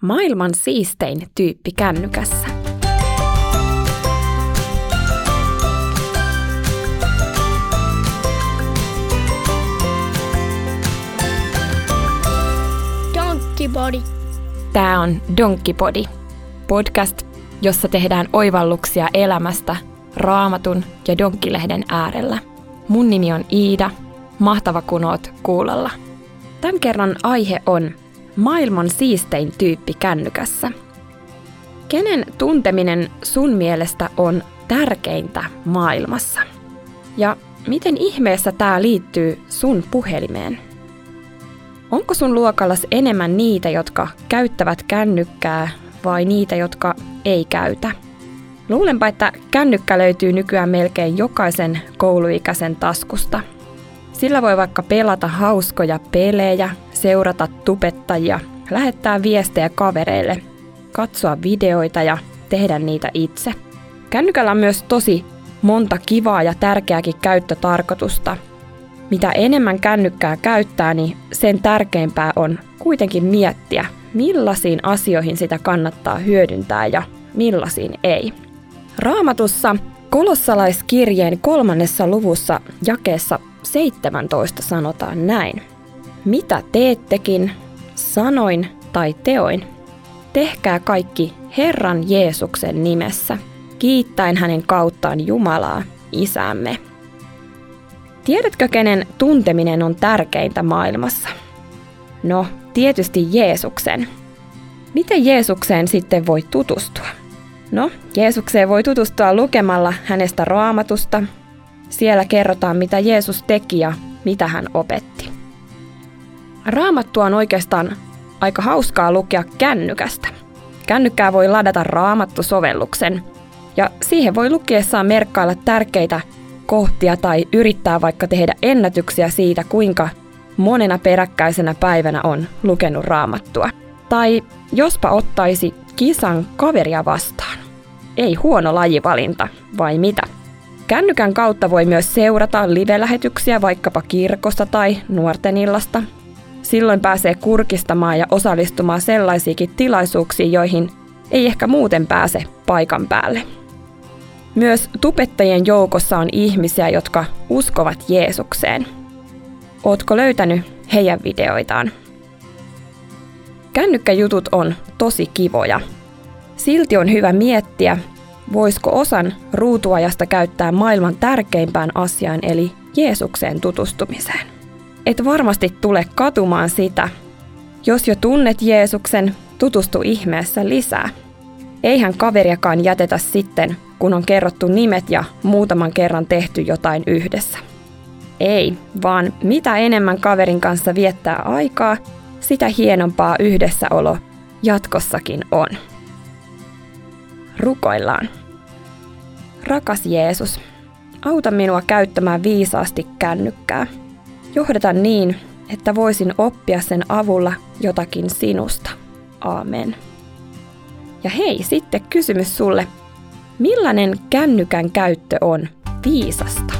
Maailman siistein tyyppi kännykässä. Donkkipodi. Tämä on Donkkipodi, podcast, jossa tehdään oivalluksia elämästä raamatun ja donkkilehden äärellä. Mun nimi on Iida, mahtava kun oot kuulolla. Tämän kerran aihe on maailman siistein tyyppi kännykässä. Kenen tunteminen sun mielestä on tärkeintä maailmassa? Ja miten ihmeessä tämä liittyy sun puhelimeen? Onko sun luokallas enemmän niitä, jotka käyttävät kännykkää vai niitä, jotka ei käytä? Luulenpa, että kännykkä löytyy nykyään melkein jokaisen kouluikäisen taskusta. Sillä voi vaikka pelata hauskoja pelejä, seurata tubettajia, lähettää viestejä kavereille, katsoa videoita ja tehdä niitä itse. Kännykällä on myös tosi monta kivaa ja tärkeääkin käyttötarkoitusta. Mitä enemmän kännykkää käyttää, niin sen tärkeämpää on kuitenkin miettiä, millaisiin asioihin sitä kannattaa hyödyntää ja millaisiin ei. Raamatussa kolossalaiskirjeen kolmannessa luvussa jakeessa 17 sanotaan näin. Mitä teettekin, sanoin tai teoin, tehkää kaikki Herran Jeesuksen nimessä, kiittäen hänen kauttaan Jumalaa, Isämme. Tiedätkö, kenen tunteminen on tärkeintä maailmassa? No, tietysti Jeesuksen. Miten Jeesukseen sitten voi tutustua? No, Jeesukseen voi tutustua lukemalla hänestä raamatusta. Siellä kerrotaan, mitä Jeesus teki ja mitä hän opetti. Raamattua on oikeastaan aika hauskaa lukea kännykästä. Kännykkää voi ladata raamattusovelluksen, ja siihen voi lukiessaan merkkailla tärkeitä kohtia tai yrittää vaikka tehdä ennätyksiä siitä, kuinka monena peräkkäisenä päivänä on lukenut raamattua. Tai jospa ottaisi kisan kaveria vastaan. Ei huono lajivalinta, vai mitä? Kännykän kautta voi myös seurata live-lähetyksiä vaikkapa kirkosta tai nuorten illasta. Silloin pääsee kurkistamaan ja osallistumaan sellaisiinkin tilaisuuksiin, joihin ei ehkä muuten pääse paikan päälle. Myös tupettajien joukossa on ihmisiä, jotka uskovat Jeesukseen. Ootko löytänyt heidän videoitaan? Kännykkäjutut on tosi kivoja. Silti on hyvä miettiä, voisiko osan ruutuajasta käyttää maailman tärkeimpään asiaan eli Jeesukseen tutustumiseen. Et varmasti tule katumaan sitä. Jos jo tunnet Jeesuksen, tutustu ihmeessä lisää. Eihän kaveriakaan jätetä sitten, kun on kerrottu nimet ja muutaman kerran tehty jotain yhdessä. Ei, vaan mitä enemmän kaverin kanssa viettää aikaa, sitä hienompaa yhdessäolo jatkossakin on. Rukoillaan. Rakas Jeesus, auta minua käyttämään viisaasti kännykkää. Johdata niin, että voisin oppia sen avulla jotakin sinusta. Aamen. Ja hei, sitten kysymys sulle. Millainen kännykän käyttö on viisasta?